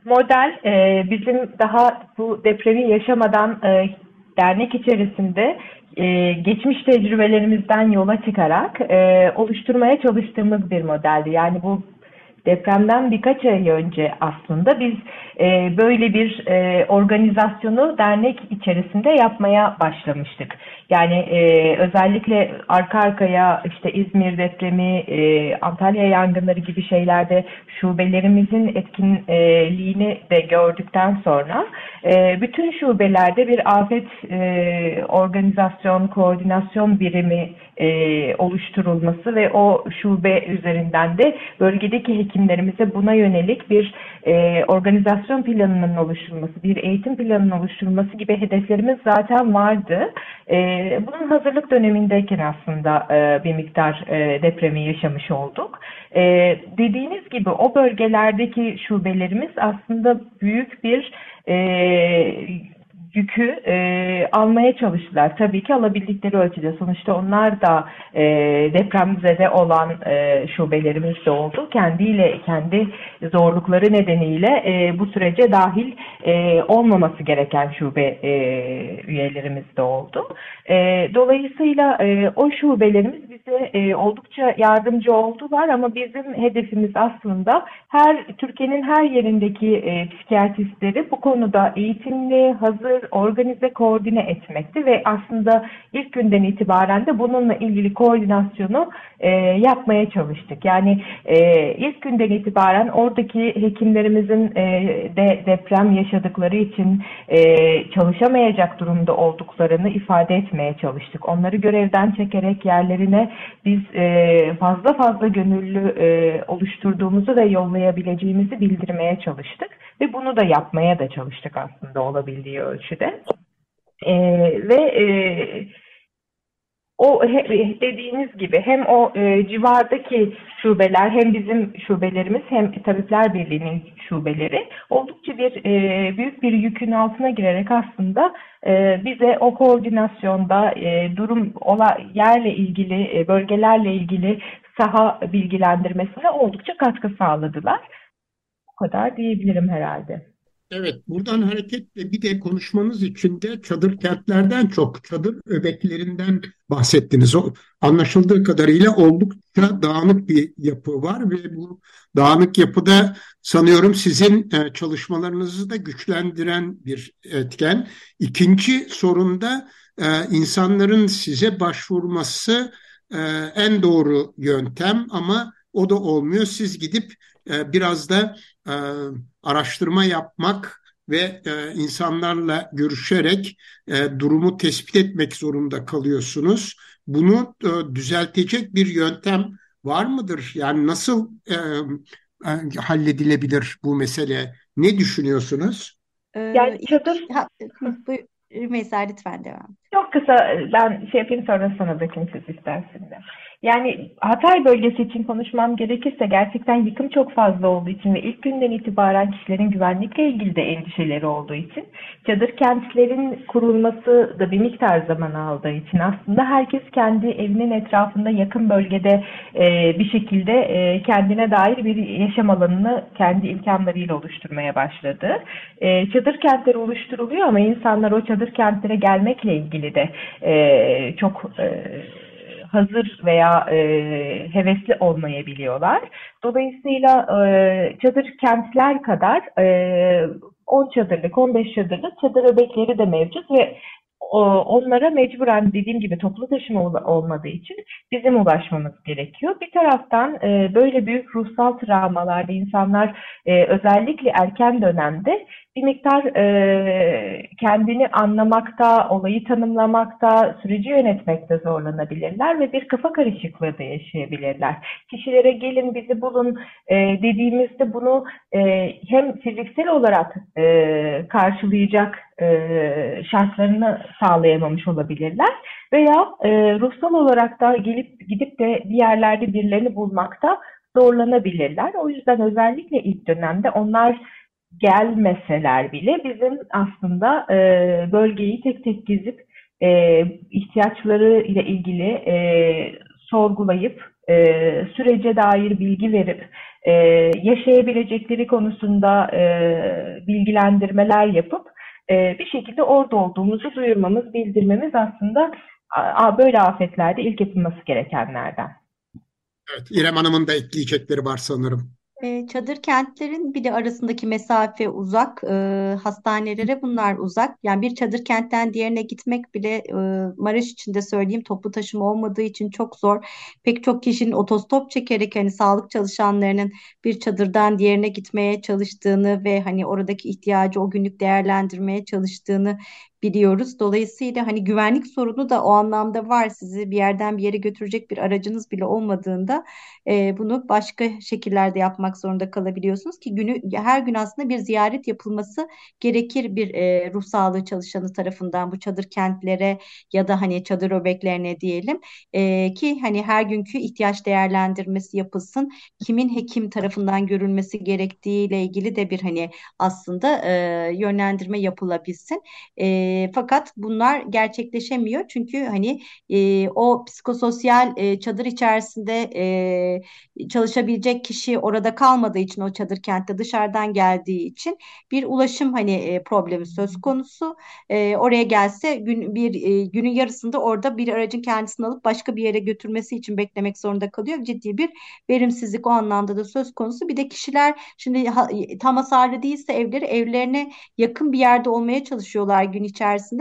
model e, bizim daha bu depremi yaşamadan e, dernek içerisinde e, geçmiş tecrübelerimizden yola çıkarak e, oluşturmaya çalıştığımız bir modeldi. Yani bu depremden birkaç ay önce aslında biz e, böyle bir e, organizasyonu dernek içerisinde yapmaya başlamıştık. Yani e, özellikle arka arkaya işte İzmir depremi, e, Antalya yangınları gibi şeylerde şubelerimizin etkinliğini de gördükten sonra e, bütün şubelerde bir afet e, organizasyon, koordinasyon birimi e, oluşturulması ve o şube üzerinden de bölgedeki hekimlerimize buna yönelik bir e, organizasyon planının oluşturulması, bir eğitim planının oluşturulması gibi hedeflerimiz zaten vardı. E, bunun hazırlık dönemindeyken aslında e, bir miktar e, depremi yaşamış olduk. E, dediğiniz gibi o bölgelerdeki şubelerimiz aslında büyük bir e, yükü e, almaya çalıştılar. Tabii ki alabildikleri ölçüde. Sonuçta onlar da e, depremzede olan e, şubelerimiz de oldu. Kendiyle, kendi zorlukları nedeniyle e, bu sürece dahil e, olmaması gereken şube e, üyelerimiz de oldu. E, dolayısıyla e, o şubelerimiz bize e, oldukça yardımcı oldular ama bizim hedefimiz aslında her Türkiye'nin her yerindeki e, psikiyatristleri bu konuda eğitimli, hazır, organize, koordine etmekti ve aslında ilk günden itibaren de bununla ilgili koordinasyonu e, yapmaya çalıştık. Yani e, ilk günden itibaren oradaki hekimlerimizin e, de deprem yaşadıkları için e, çalışamayacak durumda olduklarını ifade etmeye çalıştık. Onları görevden çekerek yerlerine biz e, fazla fazla gönüllü e, oluşturduğumuzu ve yollayabileceğimizi bildirmeye çalıştık ve bunu da yapmaya da çalıştık aslında olabildiği ölçüde. E, ve e, o dediğiniz gibi hem o e, civardaki şubeler hem bizim şubelerimiz hem Tabipler Birliği'nin şubeleri oldukça bir e, büyük bir yükün altına girerek aslında e, bize o koordinasyonda e, durum ola, yerle ilgili e, bölgelerle ilgili saha bilgilendirmesine oldukça katkı sağladılar. Bu kadar diyebilirim herhalde. Evet, buradan hareketle bir de konuşmanız için de çadır kentlerden çok çadır öbeklerinden bahsettiniz. O, anlaşıldığı kadarıyla oldukça dağınık bir yapı var ve bu dağınık yapıda sanıyorum sizin e, çalışmalarınızı da güçlendiren bir etken. İkinci sorunda e, insanların size başvurması e, en doğru yöntem ama o da olmuyor. Siz gidip e, biraz da e, araştırma yapmak ve e, insanlarla görüşerek e, durumu tespit etmek zorunda kalıyorsunuz. Bunu e, düzeltecek bir yöntem var mıdır? Yani nasıl e, e, halledilebilir bu mesele? Ne düşünüyorsunuz? Ee, yani çadır... Ha, buyur, Rümeysa lütfen devam. Çok kısa ben şey yapayım sonra sana bırakayım siz isterseniz. Yani Hatay bölgesi için konuşmam gerekirse gerçekten yıkım çok fazla olduğu için ve ilk günden itibaren kişilerin güvenlikle ilgili de endişeleri olduğu için çadır kentlerin kurulması da bir miktar zaman aldığı için aslında herkes kendi evinin etrafında yakın bölgede e, bir şekilde e, kendine dair bir yaşam alanını kendi imkanlarıyla oluşturmaya başladı. E, çadır kentleri oluşturuluyor ama insanlar o çadır kentlere gelmekle ilgili de e, çok e, hazır veya e, hevesli olmayabiliyorlar. Dolayısıyla e, çadır kentler kadar e, 10 çadırlık, 15 çadırlık çadır öbekleri de mevcut ve onlara mecburen dediğim gibi toplu taşıma olmadığı için bizim ulaşmamız gerekiyor. Bir taraftan e, böyle büyük ruhsal travmalarda insanlar e, özellikle erken dönemde bir miktar e, kendini anlamakta, olayı tanımlamakta, süreci yönetmekte zorlanabilirler ve bir kafa karışıklığı da yaşayabilirler. Kişilere gelin bizi bulun e, dediğimizde bunu e, hem fiziksel olarak e, karşılayacak e, şartlarını sağlayamamış olabilirler veya e, ruhsal olarak da gelip gidip de bir yerlerde birilerini bulmakta zorlanabilirler. O yüzden özellikle ilk dönemde onlar gelmeseler bile bizim aslında e, bölgeyi tek tek gezip e, ihtiyaçları ile ilgili e, sorgulayıp e, sürece dair bilgi verip e, yaşayabilecekleri konusunda e, bilgilendirmeler yapıp e, bir şekilde orada olduğumuzu duyurmamız, bildirmemiz aslında a, böyle afetlerde ilk yapılması gerekenlerden. Evet, İrem Hanım'ın da ekleyecekleri var sanırım. E, çadır kentlerin bir de arasındaki mesafe uzak, e, hastanelere bunlar uzak. Yani bir çadır kentten diğerine gitmek bile e, Maraş için de söyleyeyim toplu taşıma olmadığı için çok zor. Pek çok kişinin otostop çekerek hani sağlık çalışanlarının bir çadırdan diğerine gitmeye çalıştığını ve hani oradaki ihtiyacı o günlük değerlendirmeye çalıştığını biliyoruz. Dolayısıyla hani güvenlik sorunu da o anlamda var. Sizi bir yerden bir yere götürecek bir aracınız bile olmadığında e, bunu başka şekillerde yapmak zorunda kalabiliyorsunuz ki günü her gün aslında bir ziyaret yapılması gerekir bir e, ruh sağlığı çalışanı tarafından bu çadır kentlere ya da hani çadır öbeklerine diyelim e, ki hani her günkü ihtiyaç değerlendirmesi yapılsın. Kimin hekim tarafından görülmesi gerektiği ile ilgili de bir hani aslında e, yönlendirme yapılabilsin. E, Fakat bunlar gerçekleşemiyor çünkü hani e, o psikososyal e, çadır içerisinde e, çalışabilecek kişi orada kalmadığı için o çadır kentte dışarıdan geldiği için bir ulaşım hani e, problemi söz konusu. E, oraya gelse gün bir e, günün yarısında orada bir aracın kendisini alıp başka bir yere götürmesi için beklemek zorunda kalıyor. Ciddi bir verimsizlik o anlamda da söz konusu. Bir de kişiler şimdi ha, tam hasarlı değilse evleri evlerine yakın bir yerde olmaya çalışıyorlar gün içerisinde.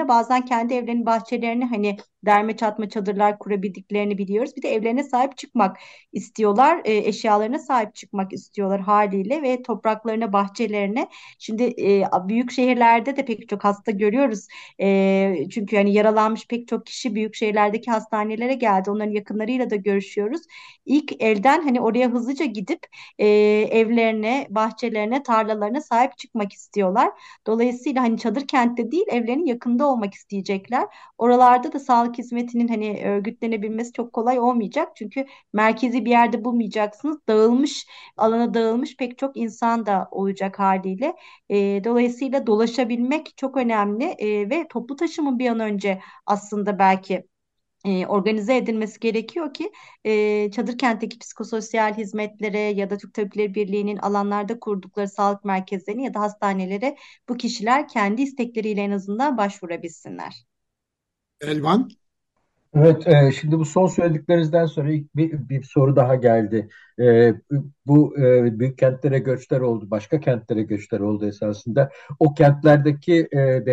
Bazen kendi evlerinin bahçelerini hani derme çatma çadırlar kurabildiklerini biliyoruz. Bir de evlerine sahip çıkmak istiyorlar. E, eşyalarına sahip çıkmak istiyorlar haliyle ve topraklarına, bahçelerine. Şimdi e, büyük şehirlerde de pek çok hasta görüyoruz. E, çünkü hani yaralanmış pek çok kişi büyük şehirlerdeki hastanelere geldi. Onların yakınlarıyla da görüşüyoruz. İlk elden hani oraya hızlıca gidip e, evlerine, bahçelerine, tarlalarına sahip çıkmak istiyorlar. Dolayısıyla hani çadır kentte değil evlerinin yakında olmak isteyecekler. Oralarda da sağlık hizmetinin hani örgütlenebilmesi çok kolay olmayacak. Çünkü merkezi bir yerde bulmayacaksınız. Dağılmış, alana dağılmış pek çok insan da olacak haliyle. E, dolayısıyla dolaşabilmek çok önemli e, ve toplu taşımın bir an önce aslında belki e, organize edilmesi gerekiyor ki e, çadır kentteki psikososyal hizmetlere ya da Türk Tabipleri Birliği'nin alanlarda kurdukları sağlık merkezlerine ya da hastanelere bu kişiler kendi istekleriyle en azından başvurabilsinler. Elvan? Evet, e, şimdi bu son söylediklerinizden sonra ilk bir, bir soru daha geldi. E, bu e, büyük kentlere göçler oldu, başka kentlere göçler oldu esasında. O kentlerdeki e,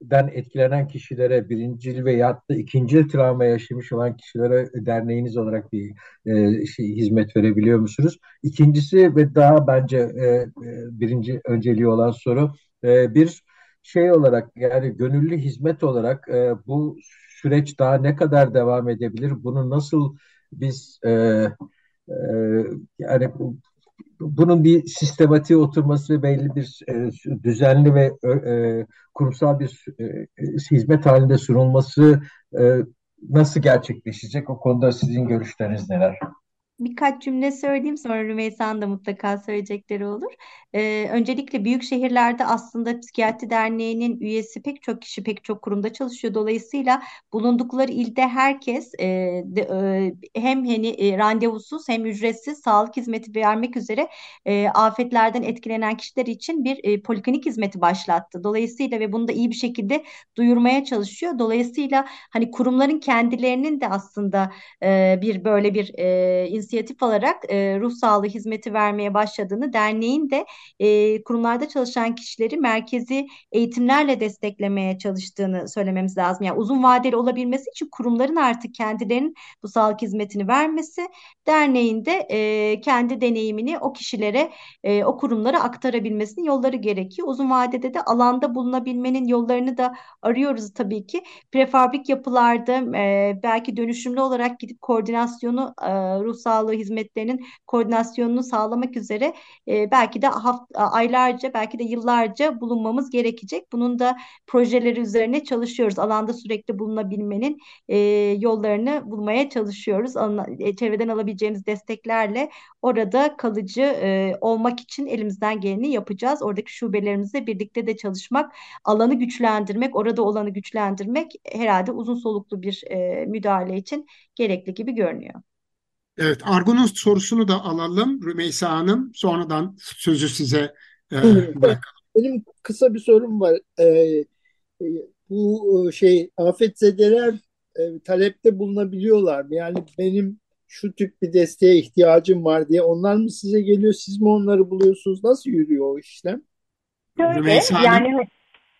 depremden etkilenen kişilere birincil veya da ikincil travma yaşamış olan kişilere derneğiniz olarak bir e, şey, hizmet verebiliyor musunuz? İkincisi ve daha bence e, e birinci önceliği olan soru e, bir şey olarak yani gönüllü hizmet olarak e, bu süreç daha ne kadar devam edebilir? Bunu nasıl biz e, e, yani bunun bir sistematiğe oturması ve belli bir e, düzenli ve e, kurumsal bir e, hizmet halinde sunulması e, nasıl gerçekleşecek? O konuda sizin görüşleriniz neler? Birkaç cümle söyleyeyim sonra Rümeysa'nın da mutlaka söyleyecekleri olur. Ee, öncelikle büyük şehirlerde aslında Psikiyatri Derneği'nin üyesi pek çok kişi pek çok kurumda çalışıyor. Dolayısıyla bulundukları ilde herkes e, de, e, hem hani e, randevusuz hem ücretsiz sağlık hizmeti vermek üzere e, afetlerden etkilenen kişiler için bir e, poliklinik hizmeti başlattı. Dolayısıyla ve bunu da iyi bir şekilde duyurmaya çalışıyor. Dolayısıyla hani kurumların kendilerinin de aslında e, bir böyle bir e, inisiyatif alarak e, ruh sağlığı hizmeti vermeye başladığını, derneğin de e, kurumlarda çalışan kişileri merkezi eğitimlerle desteklemeye çalıştığını söylememiz lazım. Yani uzun vadeli olabilmesi için kurumların artık kendilerinin bu sağlık hizmetini vermesi, derneğin de e, kendi deneyimini o kişilere, e, o kurumlara aktarabilmesinin yolları gerekiyor. Uzun vadede de alanda bulunabilmenin yollarını da arıyoruz tabii ki. Prefabrik yapılarda e, belki dönüşümlü olarak gidip koordinasyonu e, ruh hizmetlerinin koordinasyonunu sağlamak üzere e, belki de hafta, aylarca belki de yıllarca bulunmamız gerekecek. Bunun da projeleri üzerine çalışıyoruz. Alanda sürekli bulunabilmenin e, yollarını bulmaya çalışıyoruz. E, çevreden alabileceğimiz desteklerle orada kalıcı e, olmak için elimizden geleni yapacağız. Oradaki şubelerimizle birlikte de çalışmak, alanı güçlendirmek, orada olanı güçlendirmek herhalde uzun soluklu bir e, müdahale için gerekli gibi görünüyor. Evet, Argun'un sorusunu da alalım Rümeysa Hanım. Sonradan sözü size e, bırakalım. Benim kısa bir sorum var. Ee, e, bu e, şey afetzedeler e, talepte bulunabiliyorlar mı? Yani benim şu tip bir desteğe ihtiyacım var diye onlar mı size geliyor, siz mi onları buluyorsunuz? Nasıl yürüyor o işlem? Şöyle, yani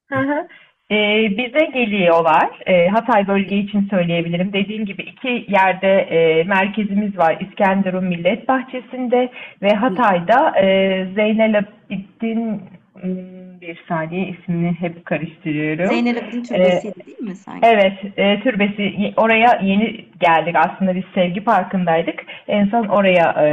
hı hı. E, bize geliyorlar. E, Hatay bölge için söyleyebilirim. Dediğim gibi iki yerde e, merkezimiz var. İskenderun Millet Bahçesi'nde ve Hatay'da e, Zeynel Abidin hmm, bir saniye ismini hep karıştırıyorum. Zeynel Abidin türbesi ee, değil mi sanki? Evet, e, türbesi. Oraya yeni geldik. Aslında biz Sevgi Parkı'ndaydık. En son oraya e,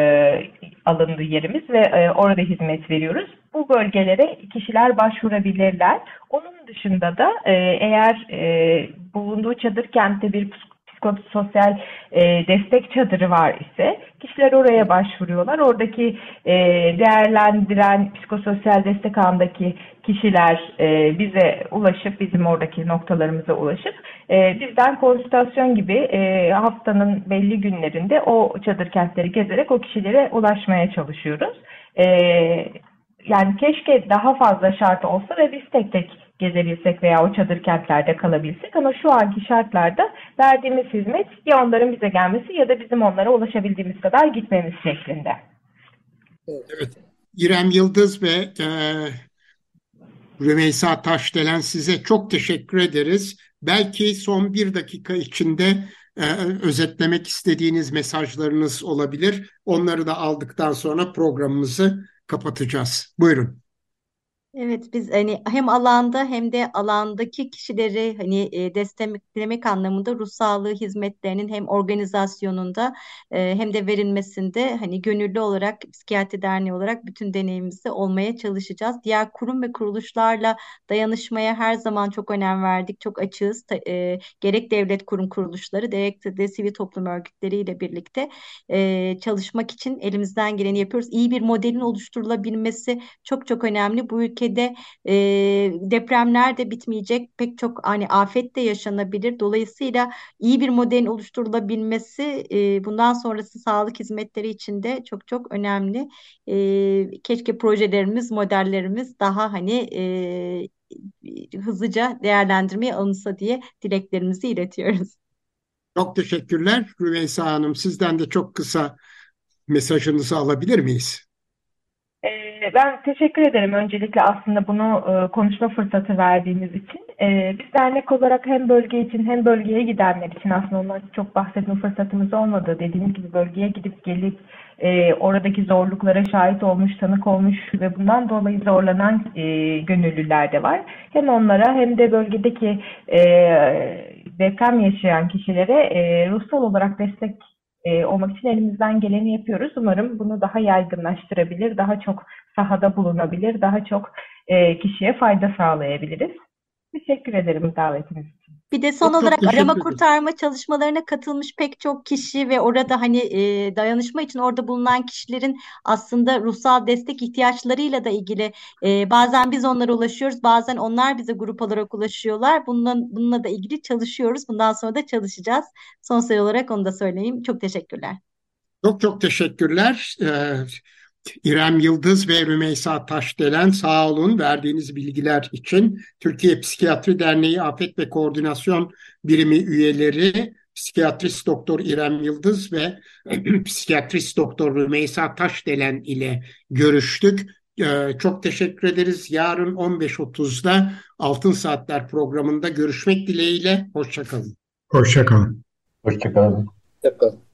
alındı yerimiz ve e, orada hizmet veriyoruz. Bu bölgelere kişiler başvurabilirler. Onun dışında da e, eğer e, bulunduğu çadır kentte bir psikososyal e, destek çadırı var ise kişiler oraya başvuruyorlar. Oradaki değerlendiren psikososyal destek ağındaki kişiler bize ulaşıp bizim oradaki noktalarımıza ulaşıp bizden konsültasyon gibi haftanın belli günlerinde o çadır kentleri gezerek o kişilere ulaşmaya çalışıyoruz. Yani keşke daha fazla şart olsa ve biz tek tek gezebilsek veya o çadır kentlerde kalabilsek ama şu anki şartlarda verdiğimiz hizmet ya onların bize gelmesi ya da bizim onlara ulaşabildiğimiz kadar gitmemiz şeklinde. Evet. İrem Yıldız ve e, Rümeysa Taşdelen size çok teşekkür ederiz. Belki son bir dakika içinde e, özetlemek istediğiniz mesajlarınız olabilir. Onları da aldıktan sonra programımızı kapatacağız. Buyurun. Evet biz hani hem alanda hem de alandaki kişileri hani e, desteklemek anlamında ruh sağlığı hizmetlerinin hem organizasyonunda e, hem de verilmesinde hani gönüllü olarak Psikiyatri Derneği olarak bütün deneyimimizde olmaya çalışacağız. Diğer kurum ve kuruluşlarla dayanışmaya her zaman çok önem verdik. Çok açığız. E, gerek devlet kurum kuruluşları gerek de sivil toplum örgütleriyle birlikte e, çalışmak için elimizden geleni yapıyoruz. İyi bir modelin oluşturulabilmesi çok çok önemli. Bu ülke ülkede e, depremler de bitmeyecek. Pek çok hani afet de yaşanabilir. Dolayısıyla iyi bir modelin oluşturulabilmesi e, bundan sonrası sağlık hizmetleri için de çok çok önemli. E, keşke projelerimiz, modellerimiz daha hani e, hızlıca değerlendirmeye alınsa diye dileklerimizi iletiyoruz. Çok teşekkürler Rümeysa Hanım. Sizden de çok kısa mesajınızı alabilir miyiz? Ben teşekkür ederim öncelikle aslında bunu e, konuşma fırsatı verdiğiniz için. Ee, biz dernek olarak hem bölge için hem bölgeye gidenler için aslında ondan çok bahsetme fırsatımız olmadı. Dediğiniz gibi bölgeye gidip gelip e, oradaki zorluklara şahit olmuş, tanık olmuş ve bundan dolayı zorlanan e, gönüllüler de var. Hem onlara hem de bölgedeki deprem yaşayan kişilere ruhsal olarak destek e, olmak için elimizden geleni yapıyoruz. Umarım bunu daha yaygınlaştırabilir, daha çok sahada bulunabilir, daha çok e, kişiye fayda sağlayabiliriz. Teşekkür ederim davetiniz için. Bir de son Çok çok olarak teşekkür arama kurtarma çalışmalarına katılmış pek çok kişi ve orada hani e, dayanışma için orada bulunan kişilerin aslında ruhsal destek ihtiyaçlarıyla da ilgili e, bazen biz onlara ulaşıyoruz, bazen onlar bize grup olarak ulaşıyorlar. Bununla, bununla da ilgili çalışıyoruz. Bundan sonra da çalışacağız. Son sayı olarak onu da söyleyeyim. Çok teşekkürler. Çok çok teşekkürler. Ee, İrem Yıldız ve Rümeysa Taşdelen sağ olun verdiğiniz bilgiler için. Türkiye Psikiyatri Derneği Afet ve Koordinasyon Birimi üyeleri psikiyatrist doktor İrem Yıldız ve psikiyatrist doktor Rümeysa Taşdelen ile görüştük. Ee, çok teşekkür ederiz. Yarın 15.30'da Altın Saatler programında görüşmek dileğiyle. Hoşçakalın. Hoşça kalın. Hoşçakalın. Yapalım.